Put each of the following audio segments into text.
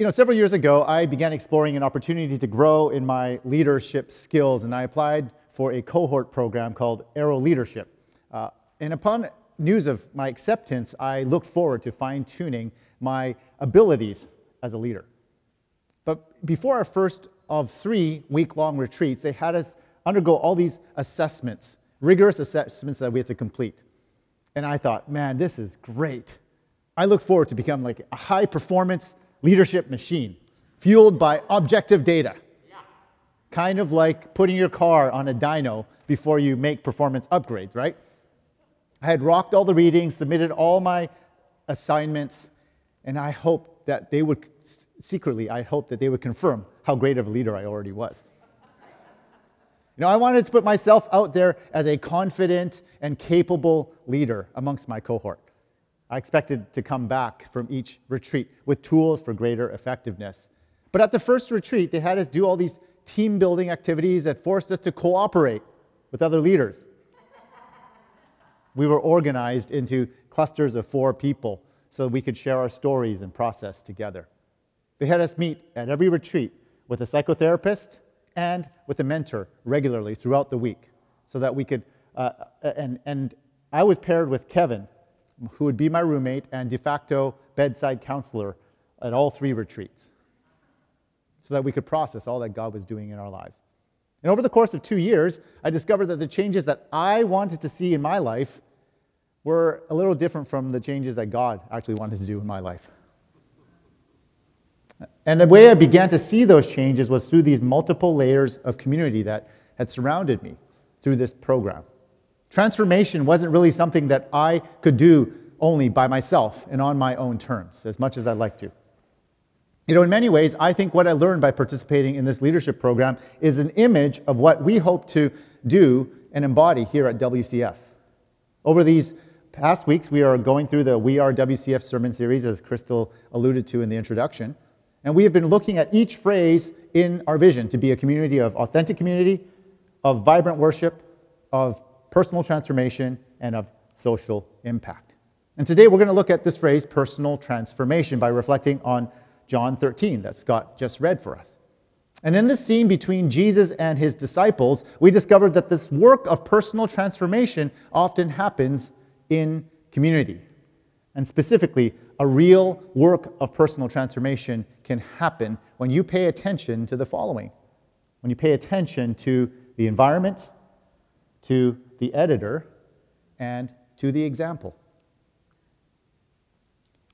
you know, several years ago, I began exploring an opportunity to grow in my leadership skills, and I applied for a cohort program called Arrow Leadership. Uh, and upon news of my acceptance, I looked forward to fine tuning my abilities as a leader. But before our first of three week long retreats, they had us undergo all these assessments, rigorous assessments that we had to complete. And I thought, man, this is great. I look forward to become like a high performance leadership machine fueled by objective data. Yeah. Kind of like putting your car on a dyno before you make performance upgrades, right? I had rocked all the readings, submitted all my assignments, and I hoped that they would, secretly, I hoped that they would confirm how great of a leader I already was. You know, I wanted to put myself out there as a confident and capable leader amongst my cohort. I expected to come back from each retreat with tools for greater effectiveness. But at the first retreat, they had us do all these team building activities that forced us to cooperate with other leaders. We were organized into clusters of four people so we could share our stories and process together. They had us meet at every retreat with a psychotherapist and with a mentor regularly throughout the week so that we could, uh, and, and I was paired with Kevin, who would be my roommate and de facto bedside counselor at all three retreats so that we could process all that God was doing in our lives. And over the course of two years, I discovered that the changes that I wanted to see in my life were a little different from the changes that God actually wanted to do in my life. And the way I began to see those changes was through these multiple layers of community that had surrounded me through this program. Transformation wasn't really something that I could do only by myself and on my own terms, as much as I'd like to. You know, in many ways, I think what I learned by participating in this leadership program is an image of what we hope to do and embody here at WCF. Over these past weeks, we are going through the We Are WCF sermon series, as Crystal alluded to in the introduction. And we have been looking at each phrase in our vision to be a community of authentic community, of vibrant worship, of personal transformation, and of social impact. And today we're going to look at this phrase, personal transformation, by reflecting on John 13 that Scott just read for us. And in this scene between Jesus and his disciples, we discovered that this work of personal transformation often happens in community. And specifically, a real work of personal transformation can happen when you pay attention to the following when you pay attention to the environment, to the editor, and to the example.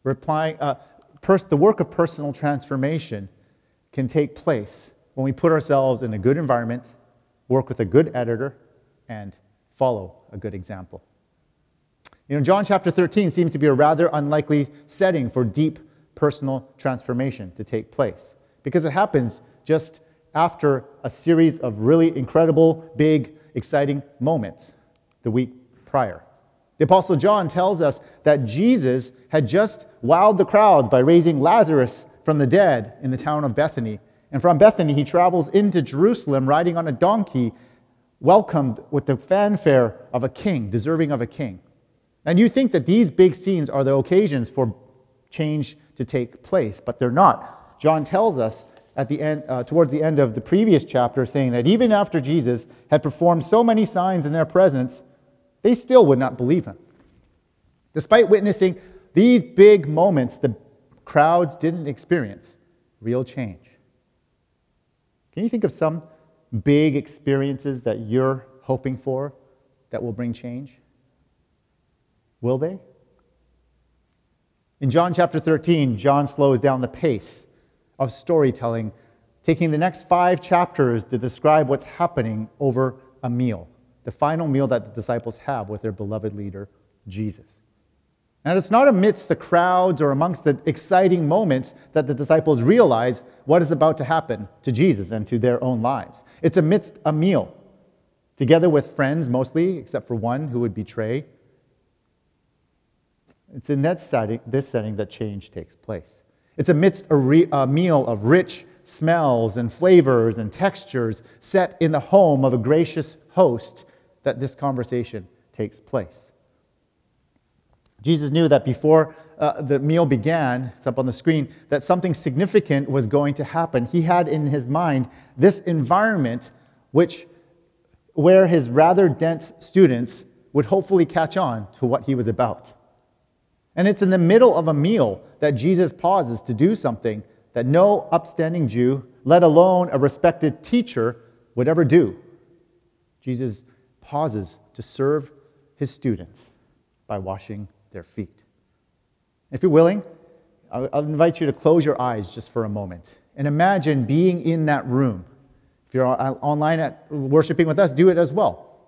Replying, uh, pers- the work of personal transformation can take place when we put ourselves in a good environment, work with a good editor, and follow a good example. You know, John chapter 13 seems to be a rather unlikely setting for deep personal transformation to take place because it happens just after a series of really incredible, big, exciting moments the week prior. The Apostle John tells us that Jesus had just wowed the crowds by raising Lazarus from the dead in the town of Bethany. And from Bethany, he travels into Jerusalem riding on a donkey, welcomed with the fanfare of a king, deserving of a king. And you think that these big scenes are the occasions for change to take place, but they're not. John tells us at the end, uh, towards the end of the previous chapter, saying that even after Jesus had performed so many signs in their presence, they still would not believe him. Despite witnessing these big moments, the crowds didn't experience real change. Can you think of some big experiences that you're hoping for that will bring change? Will they? In John chapter 13, John slows down the pace of storytelling, taking the next five chapters to describe what's happening over a meal, the final meal that the disciples have with their beloved leader, Jesus. And it's not amidst the crowds or amongst the exciting moments that the disciples realize what is about to happen to Jesus and to their own lives. It's amidst a meal, together with friends mostly, except for one who would betray it's in that setting, this setting that change takes place. It's amidst a, re, a meal of rich smells and flavors and textures set in the home of a gracious host that this conversation takes place. Jesus knew that before uh, the meal began, it's up on the screen, that something significant was going to happen. He had in his mind this environment which, where his rather dense students would hopefully catch on to what he was about. And it's in the middle of a meal that Jesus pauses to do something that no upstanding Jew, let alone a respected teacher, would ever do. Jesus pauses to serve his students by washing their feet. If you're willing, I'll invite you to close your eyes just for a moment and imagine being in that room. If you're uh, online at worshiping with us, do it as well.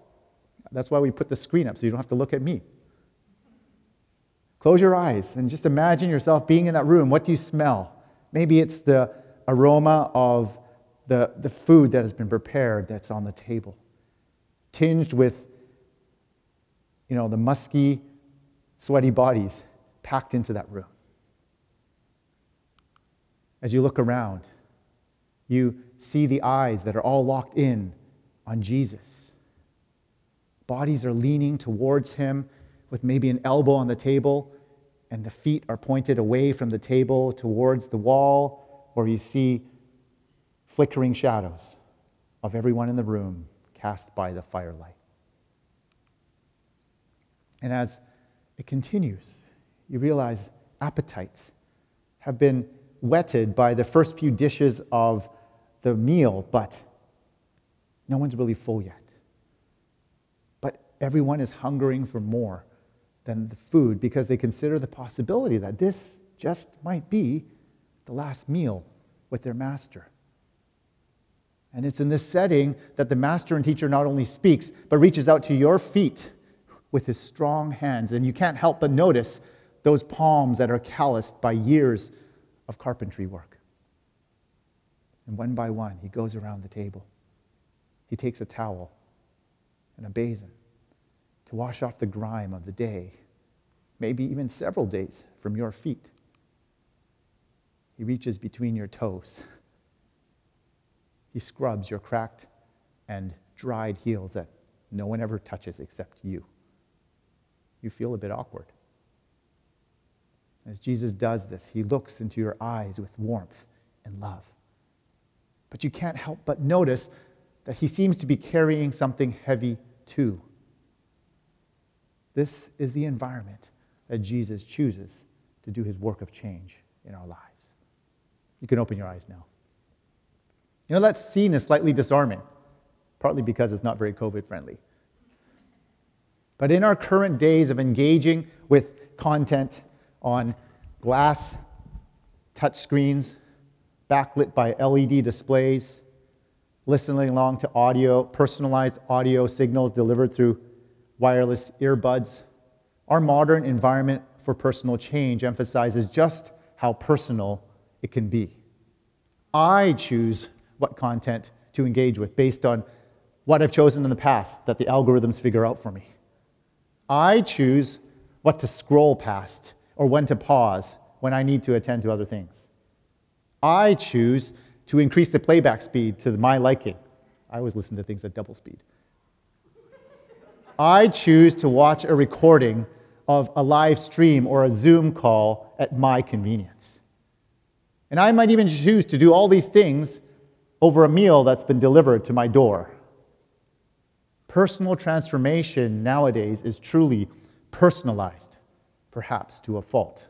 That's why we put the screen up so you don't have to look at me. Close your eyes and just imagine yourself being in that room. What do you smell? Maybe it's the aroma of the, the food that has been prepared that's on the table, tinged with you know, the musky, sweaty bodies packed into that room. As you look around, you see the eyes that are all locked in on Jesus. Bodies are leaning towards him with maybe an elbow on the table, and the feet are pointed away from the table towards the wall, where you see flickering shadows of everyone in the room cast by the firelight. And as it continues, you realize appetites have been whetted by the first few dishes of the meal, but no one's really full yet. But everyone is hungering for more than the food because they consider the possibility that this just might be the last meal with their master. And it's in this setting that the master and teacher not only speaks, but reaches out to your feet with his strong hands. And you can't help but notice those palms that are calloused by years of carpentry work. And one by one, he goes around the table. He takes a towel and a basin to wash off the grime of the day, maybe even several days from your feet. He reaches between your toes. He scrubs your cracked and dried heels that no one ever touches except you you feel a bit awkward. As Jesus does this, he looks into your eyes with warmth and love. But you can't help but notice that he seems to be carrying something heavy too. This is the environment that Jesus chooses to do his work of change in our lives. You can open your eyes now. You know, that scene is slightly disarming, partly because it's not very COVID friendly. But in our current days of engaging with content on glass touchscreens, backlit by LED displays, listening along to audio, personalized audio signals delivered through wireless earbuds, our modern environment for personal change emphasizes just how personal it can be. I choose what content to engage with based on what I've chosen in the past that the algorithms figure out for me. I choose what to scroll past or when to pause when I need to attend to other things. I choose to increase the playback speed to my liking. I always listen to things at double speed. I choose to watch a recording of a live stream or a Zoom call at my convenience. And I might even choose to do all these things over a meal that's been delivered to my door. Personal transformation nowadays is truly personalized, perhaps to a fault.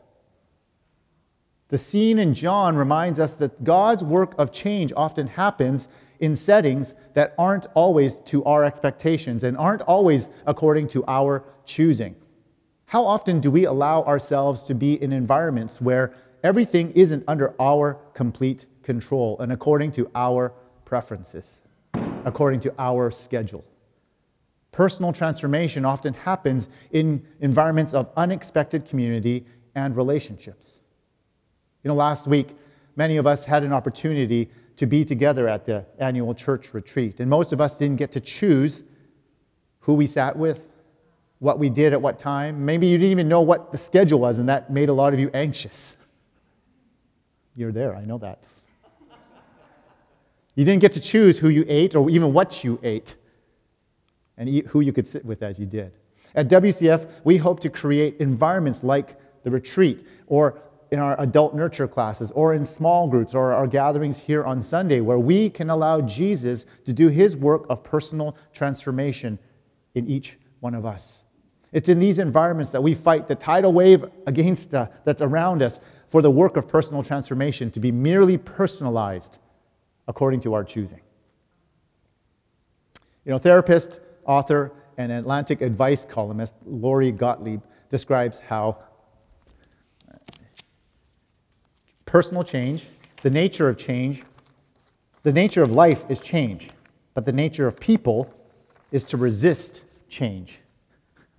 The scene in John reminds us that God's work of change often happens in settings that aren't always to our expectations and aren't always according to our choosing. How often do we allow ourselves to be in environments where everything isn't under our complete control and according to our preferences, according to our schedule? Personal transformation often happens in environments of unexpected community and relationships. You know, last week, many of us had an opportunity to be together at the annual church retreat, and most of us didn't get to choose who we sat with, what we did at what time. Maybe you didn't even know what the schedule was, and that made a lot of you anxious. You're there, I know that. You didn't get to choose who you ate or even what you ate and who you could sit with as you did. At WCF, we hope to create environments like the retreat, or in our adult nurture classes, or in small groups, or our gatherings here on Sunday, where we can allow Jesus to do his work of personal transformation in each one of us. It's in these environments that we fight the tidal wave against uh, that's around us for the work of personal transformation to be merely personalized according to our choosing. You know, therapist, author, and Atlantic advice columnist Lori Gottlieb describes how personal change, the nature of change, the nature of life is change, but the nature of people is to resist change.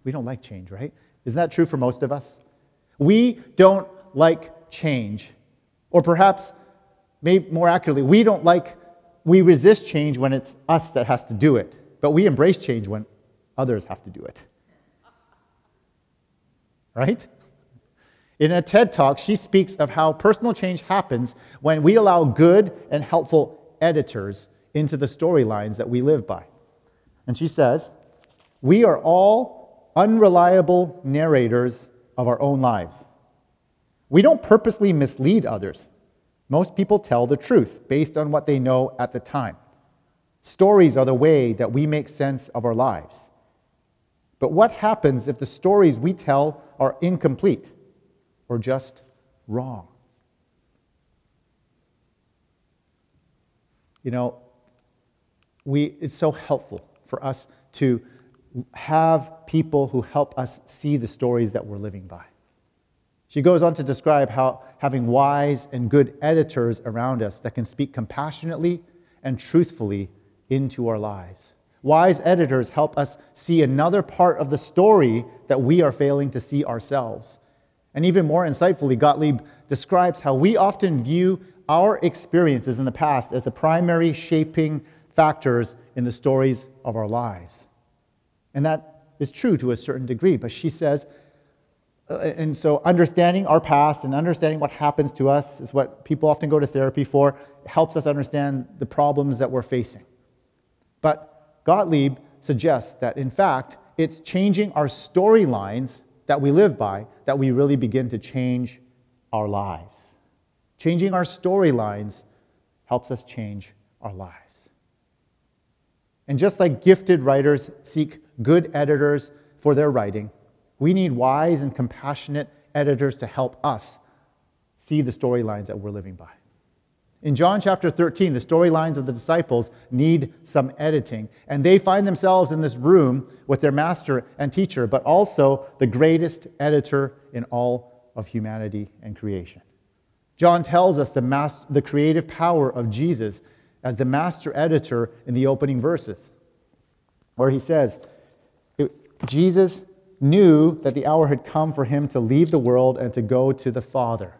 We don't like change, right? Isn't that true for most of us? We don't like change. Or perhaps, maybe more accurately, we don't like, we resist change when it's us that has to do it, but we embrace change when others have to do it. Right? In a TED talk, she speaks of how personal change happens when we allow good and helpful editors into the storylines that we live by. And she says, We are all unreliable narrators of our own lives. We don't purposely mislead others. Most people tell the truth based on what they know at the time. Stories are the way that we make sense of our lives. But what happens if the stories we tell are incomplete or just wrong? You know, we, it's so helpful for us to have people who help us see the stories that we're living by. She goes on to describe how having wise and good editors around us that can speak compassionately and truthfully into our lives. Wise editors help us see another part of the story that we are failing to see ourselves. And even more insightfully, Gottlieb describes how we often view our experiences in the past as the primary shaping factors in the stories of our lives. And that is true to a certain degree, but she says, Uh, and so understanding our past and understanding what happens to us is what people often go to therapy for, it helps us understand the problems that we're facing. But Gottlieb suggests that, in fact, it's changing our storylines that we live by that we really begin to change our lives. Changing our storylines helps us change our lives. And just like gifted writers seek good editors for their writing, we need wise and compassionate editors to help us see the storylines that we're living by. In John chapter 13, the storylines of the disciples need some editing, and they find themselves in this room with their master and teacher, but also the greatest editor in all of humanity and creation. John tells us the, mas- the creative power of Jesus as the master editor in the opening verses, where he says, Jesus knew that the hour had come for him to leave the world and to go to the Father.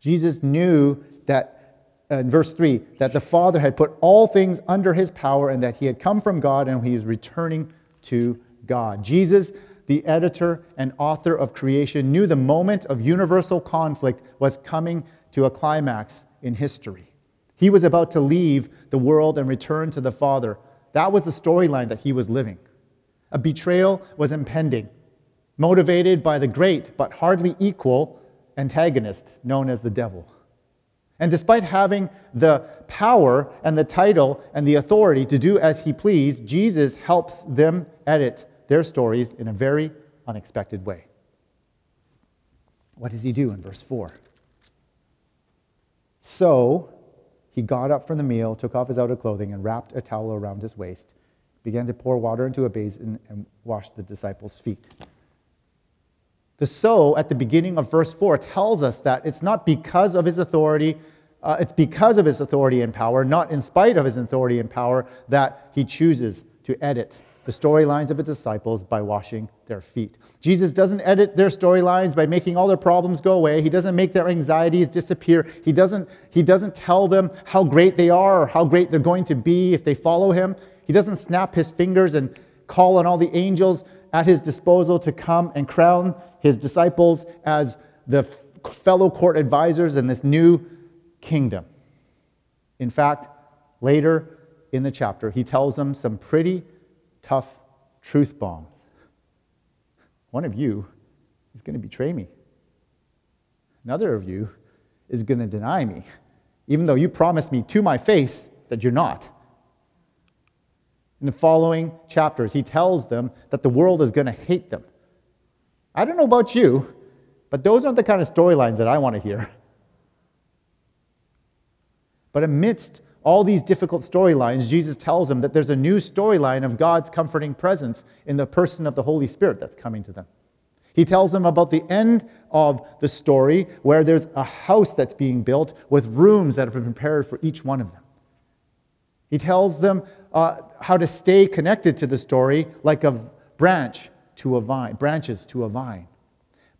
Jesus knew that uh, in verse 3 that the Father had put all things under his power and that he had come from God and he was returning to God. Jesus, the editor and author of creation, knew the moment of universal conflict was coming to a climax in history. He was about to leave the world and return to the Father. That was the storyline that he was living. A betrayal was impending, motivated by the great but hardly equal antagonist known as the devil. And despite having the power and the title and the authority to do as he pleased, Jesus helps them edit their stories in a very unexpected way. What does he do in verse 4? So he got up from the meal, took off his outer clothing, and wrapped a towel around his waist, began to pour water into a basin, and washed the disciples' feet. The so at the beginning of verse 4 tells us that it's not because of his authority, uh, it's because of his authority and power, not in spite of his authority and power, that he chooses to edit the storylines of his disciples by washing their feet. Jesus doesn't edit their storylines by making all their problems go away. He doesn't make their anxieties disappear. He doesn't, he doesn't tell them how great they are or how great they're going to be if they follow him. He doesn't snap his fingers and call on all the angels at his disposal to come and crown his disciples as the fellow court advisors in this new kingdom. In fact, later in the chapter, he tells them some pretty tough truth bombs. One of you is going to betray me. Another of you is going to deny me, even though you promised me to my face that you're not. In the following chapters, he tells them that the world is going to hate them. I don't know about you, but those aren't the kind of storylines that I want to hear. But amidst all these difficult storylines, Jesus tells them that there's a new storyline of God's comforting presence in the person of the Holy Spirit that's coming to them. He tells them about the end of the story where there's a house that's being built with rooms that have been prepared for each one of them. He tells them uh, how to stay connected to the story like a branch to a vine, branches to a vine.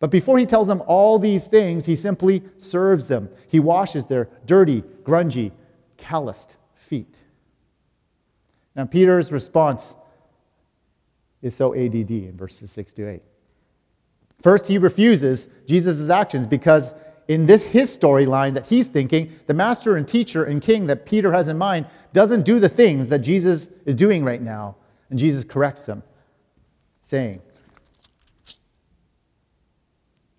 But before he tells them all these things, he simply serves them. He washes their dirty, grungy, calloused feet. Now, Peter's response is so ADD in verses 6 to 8. First, he refuses Jesus' actions because in this his storyline that he's thinking, the master and teacher and king that Peter has in mind doesn't do the things that Jesus is doing right now. And Jesus corrects them, saying,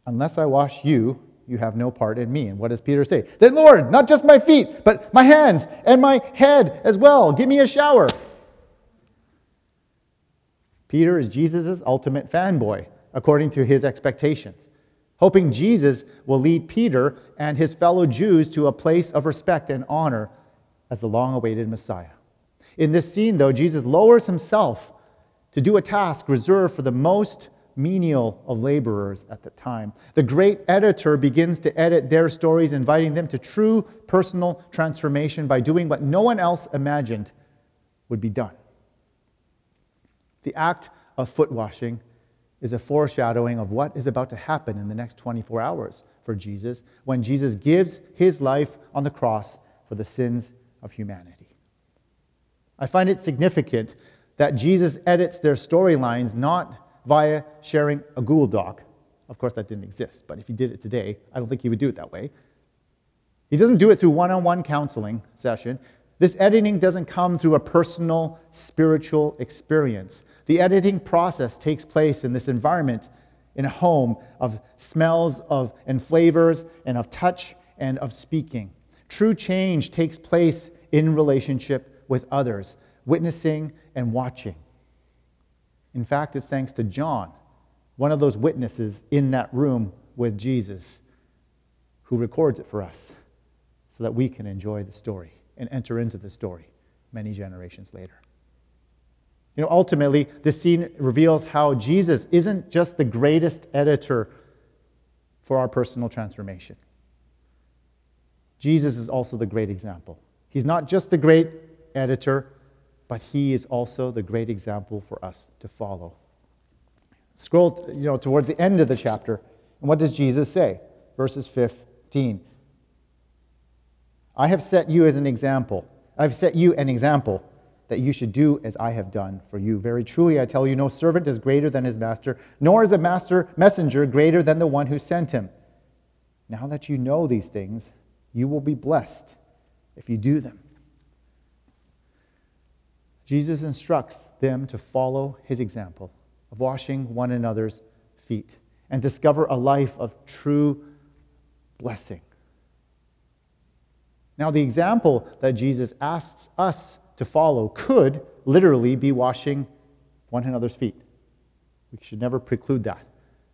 Unless I wash you, you have no part in me. And what does Peter say? Then, Lord, not just my feet, but my hands and my head as well. Give me a shower. Peter is Jesus' ultimate fanboy, according to his expectations, hoping Jesus will lead Peter and his fellow Jews to a place of respect and honor as the long awaited Messiah. In this scene, though, Jesus lowers himself to do a task reserved for the most menial of laborers at the time. The great editor begins to edit their stories, inviting them to true personal transformation by doing what no one else imagined would be done. The act of foot washing is a foreshadowing of what is about to happen in the next 24 hours for Jesus when Jesus gives his life on the cross for the sins of humanity. I find it significant that Jesus edits their storylines not via sharing a Google Doc. Of course, that didn't exist, but if he did it today, I don't think he would do it that way. He doesn't do it through one on one counseling session. This editing doesn't come through a personal spiritual experience. The editing process takes place in this environment, in a home of smells of, and flavors, and of touch and of speaking. True change takes place in relationship with others, witnessing and watching. In fact, it's thanks to John, one of those witnesses in that room with Jesus, who records it for us so that we can enjoy the story and enter into the story many generations later. You know, ultimately, this scene reveals how Jesus isn't just the greatest editor for our personal transformation. Jesus is also the great example. He's not just the great editor, but he is also the great example for us to follow. Scroll you know, towards the end of the chapter, and what does Jesus say? Verses 15. I have set you as an example. I've set you an example that you should do as I have done for you. Very truly, I tell you, no servant is greater than his master, nor is a master messenger greater than the one who sent him. Now that you know these things, you will be blessed if you do them. Jesus instructs them to follow his example of washing one another's feet and discover a life of true blessing. Now, the example that Jesus asks us to follow could literally be washing one another's feet. We should never preclude that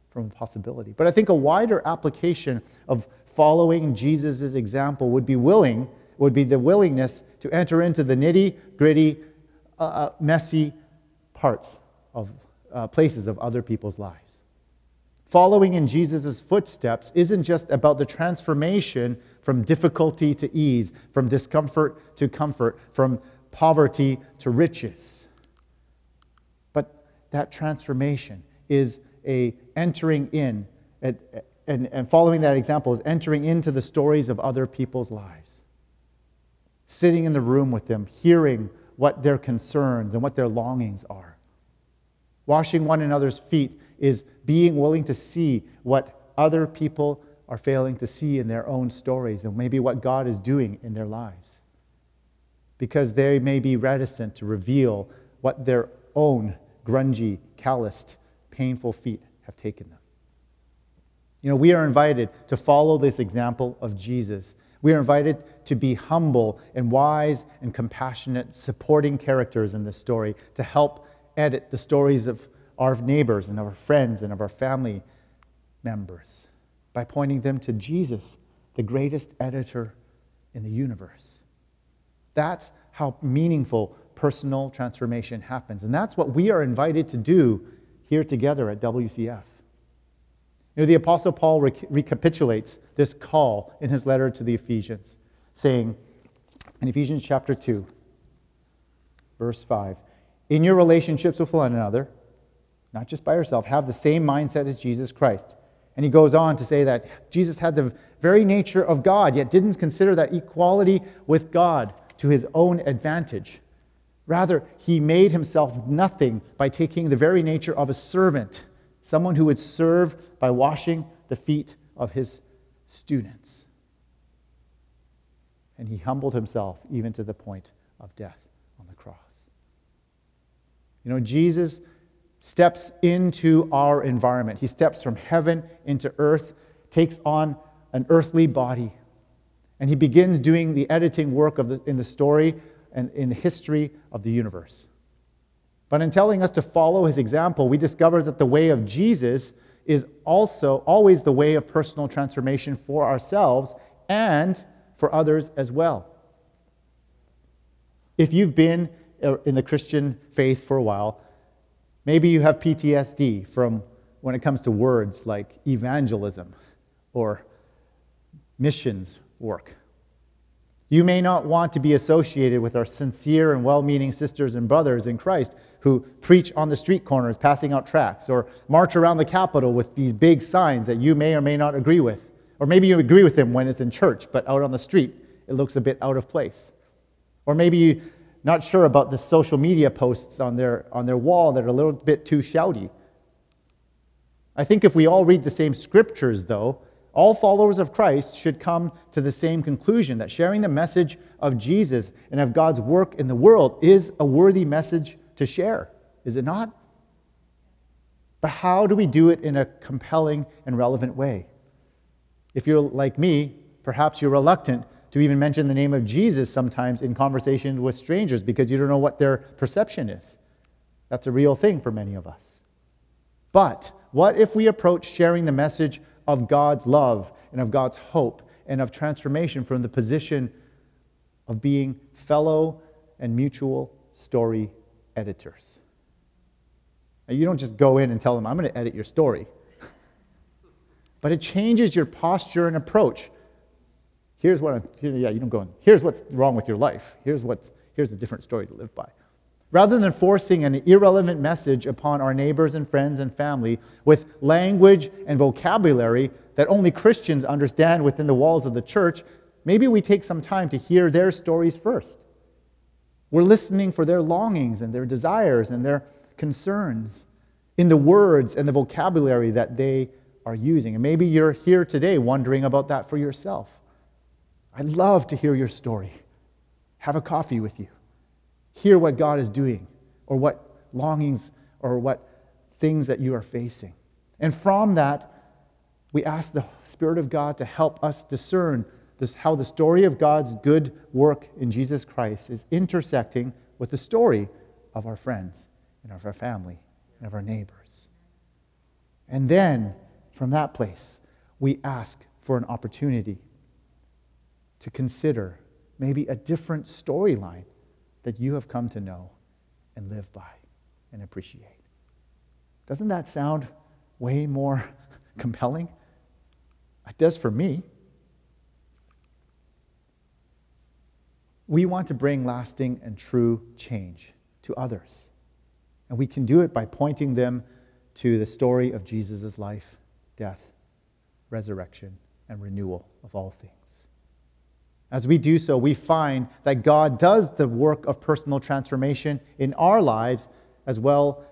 from a possibility. But I think a wider application of following Jesus' example would be willing, would be the willingness to enter into the nitty gritty uh, uh, messy parts of uh, places of other people's lives. Following in Jesus' footsteps isn't just about the transformation from difficulty to ease, from discomfort to comfort, from poverty to riches. But that transformation is a entering in, and, and following that example is entering into the stories of other people's lives. Sitting in the room with them, hearing what their concerns and what their longings are. Washing one another's feet is being willing to see what other people are failing to see in their own stories and maybe what God is doing in their lives. Because they may be reticent to reveal what their own grungy, calloused, painful feet have taken them. You know, we are invited to follow this example of Jesus. We are invited to be humble and wise and compassionate, supporting characters in this story to help edit the stories of our neighbors and of our friends and of our family members by pointing them to Jesus, the greatest editor in the universe. That's how meaningful personal transformation happens. And that's what we are invited to do here together at WCF. You know, the Apostle Paul rec- recapitulates this call in his letter to the Ephesians, saying in Ephesians chapter 2, verse 5, in your relationships with one another, not just by yourself, have the same mindset as Jesus Christ. And he goes on to say that Jesus had the very nature of God, yet didn't consider that equality with God to his own advantage. Rather, he made himself nothing by taking the very nature of a servant, someone who would serve by washing the feet of his students. And he humbled himself even to the point of death on the cross. You know, Jesus steps into our environment. He steps from heaven into earth, takes on an earthly body, and he begins doing the editing work of the, in the story and in the history of the universe. But in telling us to follow his example, we discover that the way of Jesus is also always the way of personal transformation for ourselves and for others as well. If you've been uh, in the Christian faith for a while, maybe you have PTSD from when it comes to words like evangelism or missions work. You may not want to be associated with our sincere and well meaning sisters and brothers in Christ who preach on the street corners passing out tracts or march around the Capitol with these big signs that you may or may not agree with. Or maybe you agree with them when it's in church, but out on the street it looks a bit out of place. Or maybe you're not sure about the social media posts on their, on their wall that are a little bit too shouty. I think if we all read the same scriptures, though, all followers of Christ should come to the same conclusion that sharing the message of Jesus and of God's work in the world is a worthy message to share, is it not? But how do we do it in a compelling and relevant way? If you're like me, perhaps you're reluctant to even mention the name of Jesus sometimes in conversations with strangers because you don't know what their perception is. That's a real thing for many of us. But what if we approach sharing the message of God's love and of God's hope and of transformation from the position of being fellow and mutual story editors. Now, you don't just go in and tell them, I'm going to edit your story. but it changes your posture and approach. Here's what I'm, yeah, you don't go in, here's what's wrong with your life. Here's, what's, here's a different story to live by. Rather than forcing an irrelevant message upon our neighbors and friends and family with language and vocabulary that only Christians understand within the walls of the church, maybe we take some time to hear their stories first. We're listening for their longings and their desires and their concerns in the words and the vocabulary that they are using. And maybe you're here today wondering about that for yourself. I'd love to hear your story. Have a coffee with you. Hear what God is doing or what longings or what things that you are facing. And from that, we ask the Spirit of God to help us discern this, how the story of God's good work in Jesus Christ is intersecting with the story of our friends and of our family and of our neighbors. And then, from that place, we ask for an opportunity to consider maybe a different storyline that you have come to know and live by and appreciate. Doesn't that sound way more compelling? It does for me. We want to bring lasting and true change to others. And we can do it by pointing them to the story of Jesus' life, death, resurrection, and renewal of all things. As we do so, we find that God does the work of personal transformation in our lives as well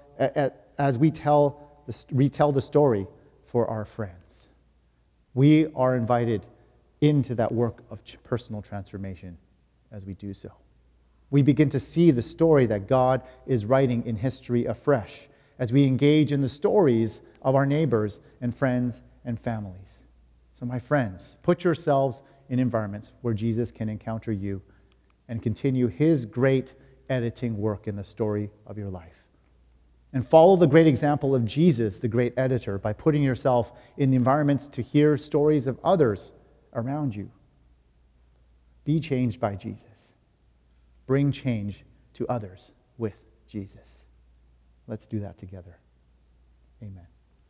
as we tell, retell the story for our friends. We are invited into that work of personal transformation as we do so. We begin to see the story that God is writing in history afresh as we engage in the stories of our neighbors and friends and families. So, my friends, put yourselves in environments where Jesus can encounter you and continue his great editing work in the story of your life. And follow the great example of Jesus, the great editor, by putting yourself in the environments to hear stories of others around you. Be changed by Jesus. Bring change to others with Jesus. Let's do that together. Amen.